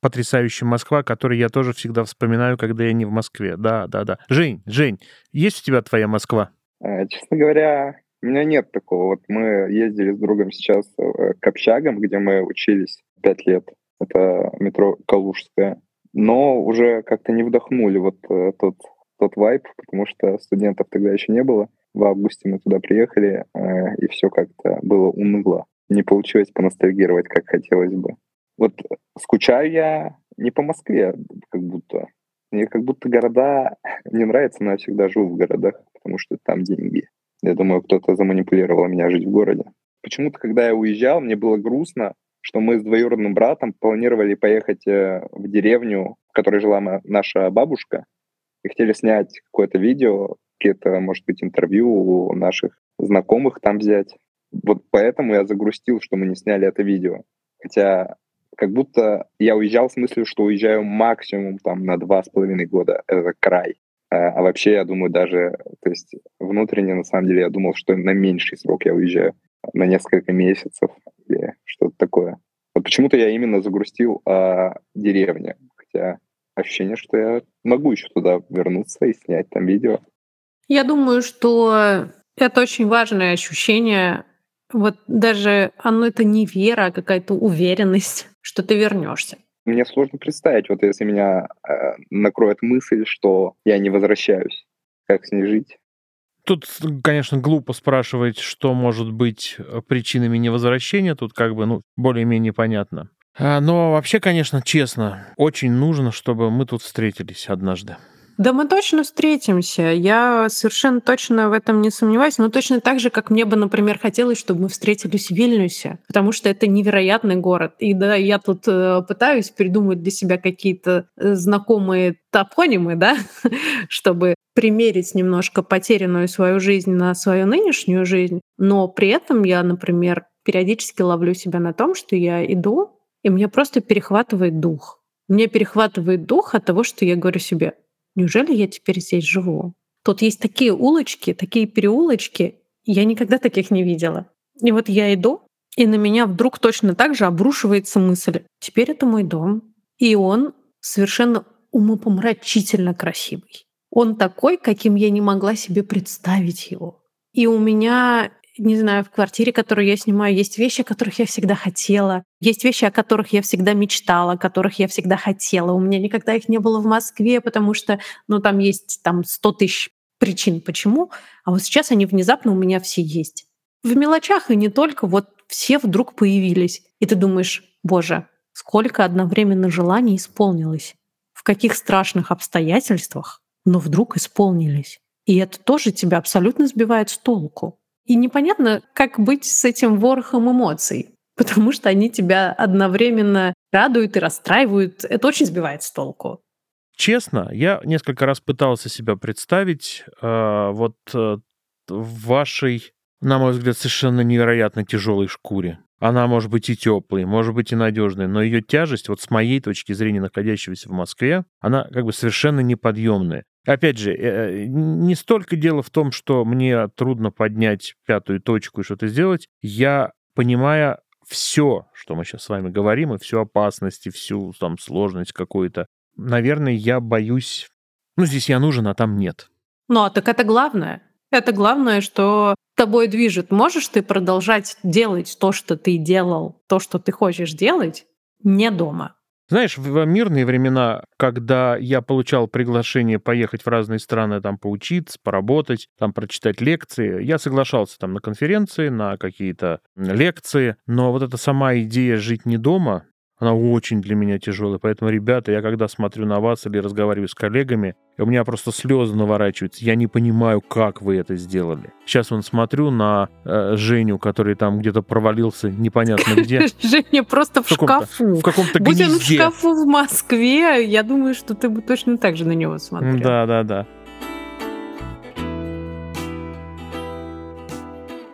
S2: Потрясающая Москва, которую я тоже всегда вспоминаю, когда я не в Москве. Да, да, да. Жень, Жень, есть у тебя твоя Москва?
S3: Э, честно говоря, у меня нет такого. Вот мы ездили с другом сейчас э, к общагам, где мы учились пять лет. Это метро Калужская. Но уже как-то не вдохнули вот тот, тот вайп, потому что студентов тогда еще не было. В августе мы туда приехали, и все как-то было уныло не получилось поностальгировать, как хотелось бы. Вот скучаю я не по Москве, как будто. Мне как будто города не нравятся, но я всегда живу в городах, потому что там деньги. Я думаю, кто-то заманипулировал меня жить в городе. Почему-то, когда я уезжал, мне было грустно, что мы с двоюродным братом планировали поехать э, в деревню, в которой жила наша бабушка, и хотели снять какое-то видео, какие-то, может быть, интервью у наших знакомых там взять. Вот поэтому я загрустил, что мы не сняли это видео. Хотя как будто я уезжал в смысле, что уезжаю максимум там на два с половиной года. Это край. А, а вообще, я думаю, даже, то есть внутренне, на самом деле, я думал, что на меньший срок я уезжаю, на несколько месяцев или что-то такое. Вот почему-то я именно загрустил о деревне, хотя ощущение, что я могу еще туда вернуться и снять там видео.
S1: Я думаю, что это очень важное ощущение вот даже оно это не вера, а какая-то уверенность, что ты вернешься.
S3: Мне сложно представить, вот если меня э, накроет мысль, что я не возвращаюсь, как с ней жить.
S2: Тут, конечно, глупо спрашивать, что может быть э, причинами невозвращения. Тут как бы, ну, более-менее понятно. А, но вообще, конечно, честно, очень нужно, чтобы мы тут встретились однажды.
S1: Да мы точно встретимся. Я совершенно точно в этом не сомневаюсь. Но точно так же, как мне бы, например, хотелось, чтобы мы встретились в Вильнюсе, потому что это невероятный город. И да, я тут э, пытаюсь придумать для себя какие-то э, знакомые топонимы, да, чтобы примерить немножко потерянную свою жизнь на свою нынешнюю жизнь. Но при этом я, например, периодически ловлю себя на том, что я иду, и мне просто перехватывает дух. Мне перехватывает дух от того, что я говорю себе, Неужели я теперь здесь живу? Тут есть такие улочки, такие переулочки, я никогда таких не видела. И вот я иду, и на меня вдруг точно так же обрушивается мысль. Теперь это мой дом. И он совершенно умопомрачительно красивый. Он такой, каким я не могла себе представить его. И у меня не знаю, в квартире, которую я снимаю, есть вещи, о которых я всегда хотела. Есть вещи, о которых я всегда мечтала, о которых я всегда хотела. У меня никогда их не было в Москве, потому что, ну, там есть там 100 тысяч причин, почему. А вот сейчас они внезапно у меня все есть. В мелочах и не только, вот все вдруг появились. И ты думаешь, боже, сколько одновременно желаний исполнилось. В каких страшных обстоятельствах, но вдруг исполнились. И это тоже тебя абсолютно сбивает с толку. И непонятно, как быть с этим ворохом эмоций, потому что они тебя одновременно радуют и расстраивают. Это очень сбивает с толку.
S2: Честно, я несколько раз пытался себя представить э, вот э, в вашей, на мой взгляд, совершенно невероятно тяжелой шкуре. Она может быть и теплой, может быть и надежной, но ее тяжесть, вот с моей точки зрения, находящегося в Москве, она как бы совершенно неподъемная. Опять же, э, не столько дело в том, что мне трудно поднять пятую точку и что-то сделать. Я, понимая все, что мы сейчас с вами говорим, и всю опасность, и всю там сложность какую-то, наверное, я боюсь... Ну, здесь я нужен, а там нет.
S1: Ну, а так это главное. Это главное, что тобой движет. Можешь ты продолжать делать то, что ты делал, то, что ты хочешь делать, не дома.
S2: Знаешь, в мирные времена, когда я получал приглашение поехать в разные страны, там, поучиться, поработать, там, прочитать лекции, я соглашался там на конференции, на какие-то лекции, но вот эта сама идея жить не дома, она очень для меня тяжелая. Поэтому, ребята, я когда смотрю на вас или разговариваю с коллегами, у меня просто слезы наворачиваются. Я не понимаю, как вы это сделали. Сейчас вон смотрю на э, Женю, который там где-то провалился непонятно где.
S1: Женя просто в шкафу.
S2: В каком-то
S1: Будь он в
S2: гнезде.
S1: шкафу в Москве, я думаю, что ты бы точно так же на него смотрел.
S2: Да, да, да.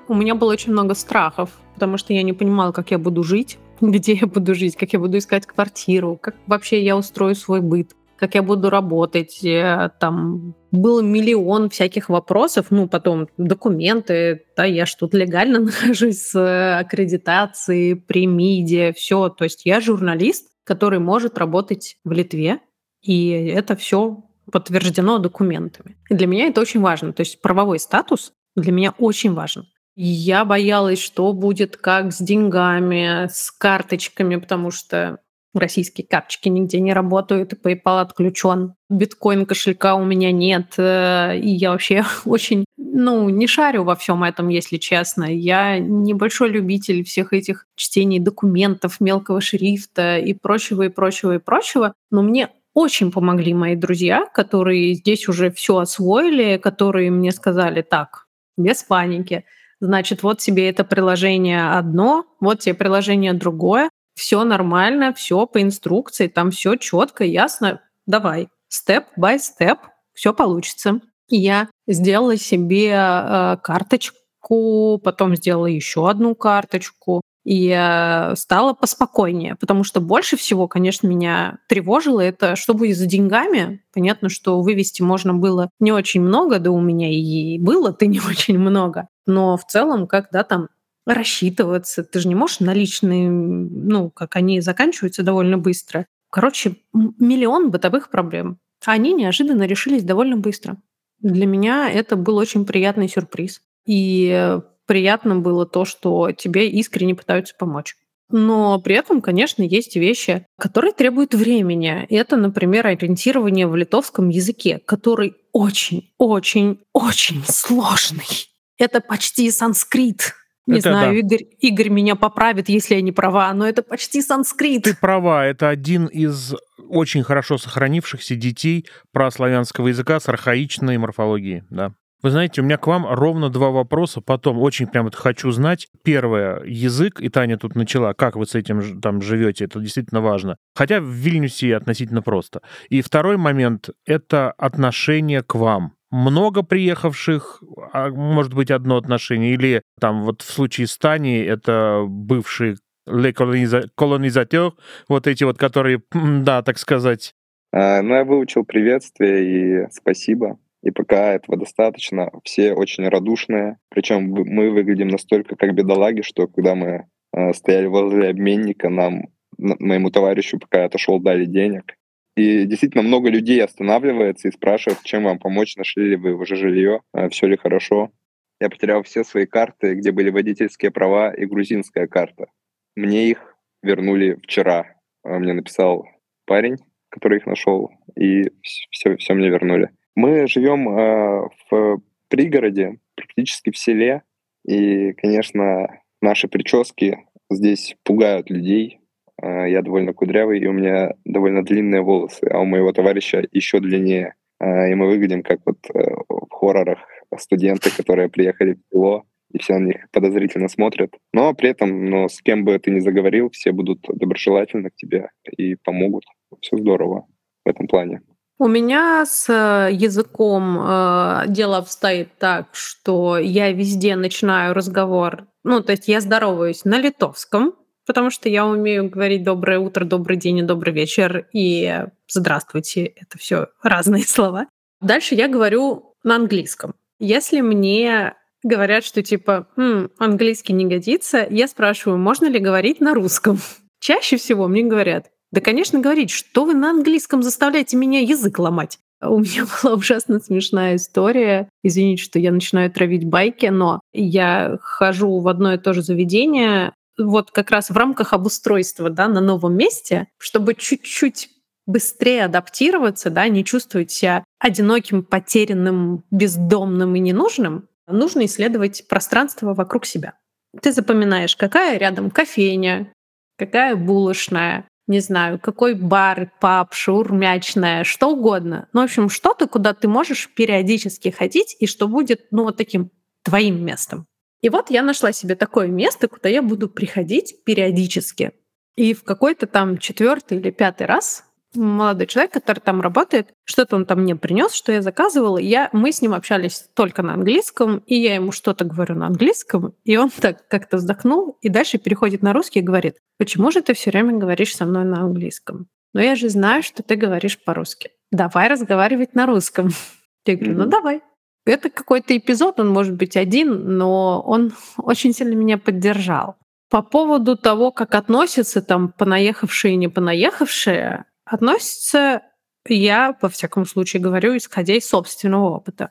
S1: У меня было очень много страхов, потому что я не понимала, как я буду жить, где я буду жить, как я буду искать квартиру, как вообще я устрою свой быт, как я буду работать. Э, Там было миллион всяких вопросов, ну, потом документы, да, я ж тут легально нахожусь с аккредитацией, при МИДе, все. То есть я журналист, который может работать в Литве, и это все подтверждено документами. И для меня это очень важно. То есть правовой статус для меня очень важен. Я боялась, что будет как с деньгами, с карточками, потому что российские карточки нигде не работают, и PayPal отключен. Биткоин кошелька у меня нет, э, и я вообще очень, ну, не шарю во всем этом, если честно. Я небольшой любитель всех этих чтений документов, мелкого шрифта и прочего, и прочего, и прочего. Но мне очень помогли мои друзья, которые здесь уже все освоили, которые мне сказали, так, без паники, Значит, вот тебе это приложение одно, вот тебе приложение другое, все нормально, все по инструкции, там все четко, ясно. Давай, степ by степ, все получится. И я сделала себе э, карточку, потом сделала еще одну карточку, и э, стало поспокойнее, потому что больше всего, конечно, меня тревожило это, что будет с деньгами. Понятно, что вывести можно было не очень много, да у меня и было-то не очень много. Но в целом, когда там рассчитываться, ты же не можешь наличные, ну, как они заканчиваются довольно быстро. Короче, миллион бытовых проблем. Они неожиданно решились довольно быстро. Для меня это был очень приятный сюрприз. И э, приятно было то, что тебе искренне пытаются помочь. Но при этом, конечно, есть вещи, которые требуют времени. Это, например, ориентирование в литовском языке, который очень-очень-очень сложный. Это почти санскрит. Не
S2: Это
S1: знаю,
S2: да.
S1: Игорь, Игорь меня поправит, если я не права, но это почти санскрит.
S2: Ты права, это один из очень хорошо сохранившихся детей праславянского языка с архаичной морфологией, да. Вы знаете, у меня к вам ровно два вопроса, потом очень прям это хочу знать. Первое, язык, и Таня тут начала, как вы с этим там живете, это действительно важно. Хотя в Вильнюсе относительно просто. И второй момент, это отношение к вам. Много приехавших, а может быть одно отношение, или там вот в случае с Таней это бывший colonisa- колонизатор, вот эти вот, которые, да, так сказать,
S3: А, Ну, я выучил приветствие и спасибо. И пока этого достаточно, все очень радушные. Причем мы выглядим настолько как бедолаги, что когда мы э, стояли возле обменника, нам, моему товарищу, пока я отошел, дали денег. И действительно много людей останавливается и спрашивает, чем вам помочь, нашли ли вы уже жилье, все ли хорошо. Я потерял все свои карты, где были водительские права и грузинская карта. Мне их вернули вчера. А, Мне написал парень, который их нашел, и все, все мне вернули. Мы живем э, в пригороде, практически в селе, и, конечно, наши прически здесь пугают людей. Э, Я довольно кудрявый, и у меня довольно длинные волосы, а у моего товарища еще длиннее. Э, И мы выглядим как вот э, в хоррорах студенты, которые приехали в село, и все на них подозрительно смотрят. Но при этом, ну, с кем бы ты ни заговорил, все будут доброжелательны к тебе и помогут. Все здорово в этом плане.
S1: У меня с э, языком э, дело обстоит так, что я везде начинаю разговор, ну, то есть я здороваюсь на литовском, потому что я умею говорить доброе утро, добрый день и добрый вечер, и здравствуйте, это все разные слова. Дальше я говорю на английском. Если мне говорят, что типа «М, английский не годится, я спрашиваю, можно ли говорить на русском. Чаще всего мне говорят, да, конечно, говорить, что вы на английском заставляете меня язык ломать. У меня была ужасно смешная история. Извините, что я начинаю травить байки, но я хожу в одно и то же заведение, вот как раз в рамках обустройства да, на новом месте, чтобы чуть-чуть быстрее адаптироваться, да, не чувствовать себя одиноким, потерянным, бездомным и ненужным, нужно исследовать пространство вокруг себя. Ты запоминаешь, какая рядом кофейня, какая булочная, не знаю, какой бар, паб, шаурмячная, что угодно. Ну, в общем, что-то, куда ты можешь периодически ходить и что будет, ну, вот таким твоим местом. И вот я нашла себе такое место, куда я буду приходить периодически. И в какой-то там четвертый или пятый раз молодой человек, который там работает, что-то он там мне принес, что я заказывала. Я, мы с ним общались только на английском, и я ему что-то говорю на английском, и он так как-то вздохнул, и дальше переходит на русский и говорит, почему же ты все время говоришь со мной на английском? Но я же знаю, что ты говоришь по-русски. Давай разговаривать на русском. Я говорю, ну давай. Это какой-то эпизод, он может быть один, но он очень сильно меня поддержал. По поводу того, как относятся там понаехавшие и не понаехавшие, относятся, я, во всяком случае, говорю, исходя из собственного опыта,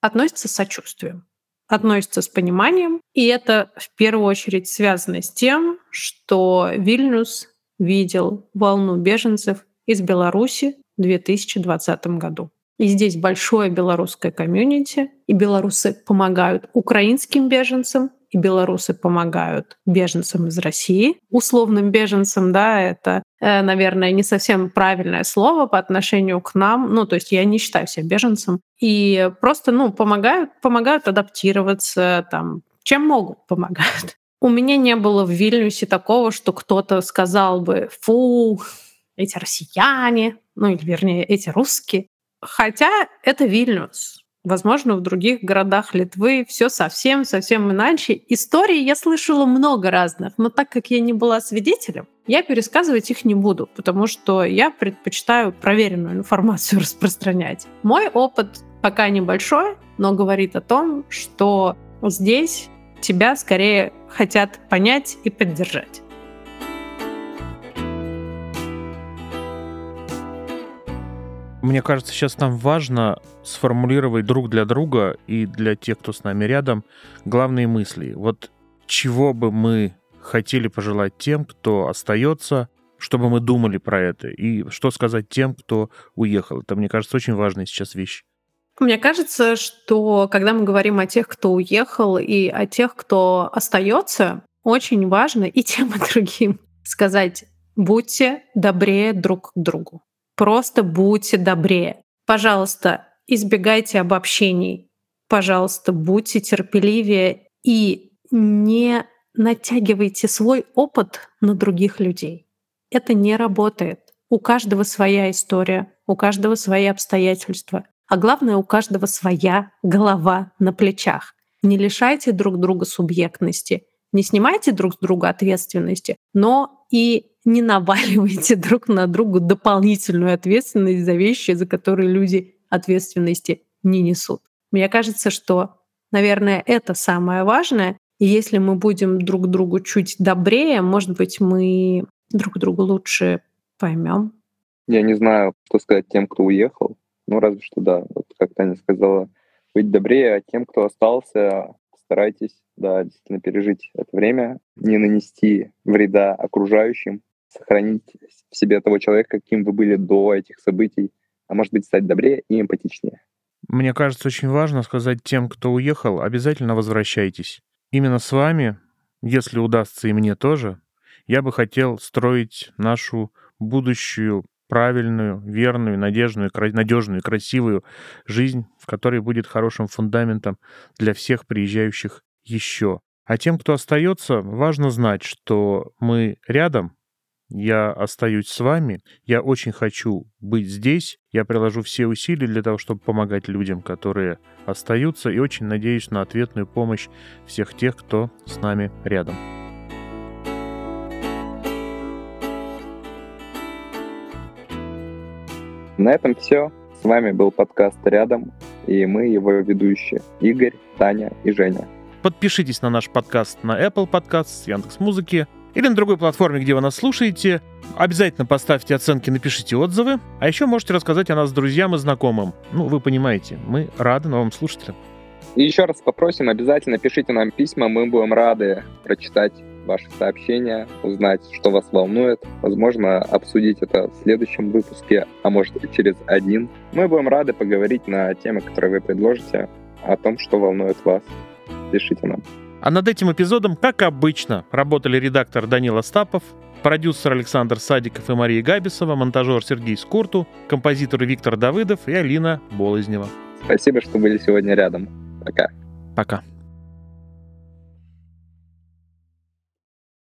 S1: относятся с сочувствием, относятся с пониманием, и это в первую очередь связано с тем, что Вильнюс видел волну беженцев из Беларуси в 2020 году. И здесь большое белорусское комьюнити, и белорусы помогают украинским беженцам, и белорусы помогают беженцам из России. Условным беженцам, да, это, наверное, не совсем правильное слово по отношению к нам. Ну, то есть я не считаю себя беженцем. И просто, ну, помогают, помогают адаптироваться, там, чем могут, помогают. У меня не было в Вильнюсе такого, что кто-то сказал бы, фу, эти россияне, ну или вернее эти русские. Хотя это Вильнюс. Возможно, в других городах Литвы все совсем-совсем иначе. Истории я слышала много разных, но так как я не была свидетелем, я пересказывать их не буду, потому что я предпочитаю проверенную информацию распространять. Мой опыт пока небольшой, но говорит о том, что здесь тебя скорее хотят понять и поддержать.
S2: Мне кажется, сейчас нам важно сформулировать друг для друга и для тех, кто с нами рядом, главные мысли. Вот чего бы мы хотели пожелать тем, кто остается, чтобы мы думали про это, и что сказать тем, кто уехал. Это, мне кажется, очень важная сейчас вещь.
S1: Мне кажется, что когда мы говорим о тех, кто уехал, и о тех, кто остается, очень важно и тем, и другим сказать, будьте добрее друг к другу. Просто будьте добрее. Пожалуйста, избегайте обобщений. Пожалуйста, будьте терпеливее и не натягивайте свой опыт на других людей. Это не работает. У каждого своя история, у каждого свои обстоятельства. А главное, у каждого своя голова на плечах. Не лишайте друг друга субъектности, не снимайте друг с друга ответственности, но и не наваливайте друг на друга дополнительную ответственность за вещи, за которые люди ответственности не несут. Мне кажется, что, наверное, это самое важное. И если мы будем друг другу чуть добрее, может быть, мы друг друга лучше поймем.
S3: Я не знаю, что сказать тем, кто уехал. Ну, разве что да, вот как Таня сказала, быть добрее, а тем, кто остался, старайтесь, да, действительно пережить это время, не нанести вреда окружающим, сохранить в себе того человека, каким вы были до этих событий, а может быть, стать добрее и эмпатичнее.
S2: Мне кажется, очень важно сказать тем, кто уехал, обязательно возвращайтесь. Именно с вами, если удастся и мне тоже, я бы хотел строить нашу будущую правильную, верную, надежную, надежную, красивую жизнь, в которой будет хорошим фундаментом для всех приезжающих еще. А тем, кто остается, важно знать, что мы рядом, я остаюсь с вами, я очень хочу быть здесь, я приложу все усилия для того, чтобы помогать людям, которые остаются, и очень надеюсь на ответную помощь всех тех, кто с нами рядом.
S3: На этом все. С вами был подкаст «Рядом» и мы его ведущие Игорь, Таня и Женя.
S2: Подпишитесь на наш подкаст на Apple Podcasts, Яндекс.Музыки, или на другой платформе, где вы нас слушаете. Обязательно поставьте оценки, напишите отзывы. А еще можете рассказать о нас друзьям и знакомым. Ну, вы понимаете, мы рады новым слушателям.
S3: И еще раз попросим, обязательно пишите нам письма, мы будем рады прочитать ваши сообщения, узнать, что вас волнует, возможно, обсудить это в следующем выпуске, а может и через один. Мы будем рады поговорить на темы, которые вы предложите, о том, что волнует вас. Пишите нам.
S2: А над этим эпизодом, как обычно, работали редактор Данил Остапов, Продюсер Александр Садиков и Мария Габисова, монтажер Сергей Скурту, композитор Виктор Давыдов и Алина Болознева.
S3: Спасибо, что были сегодня рядом. Пока.
S2: Пока.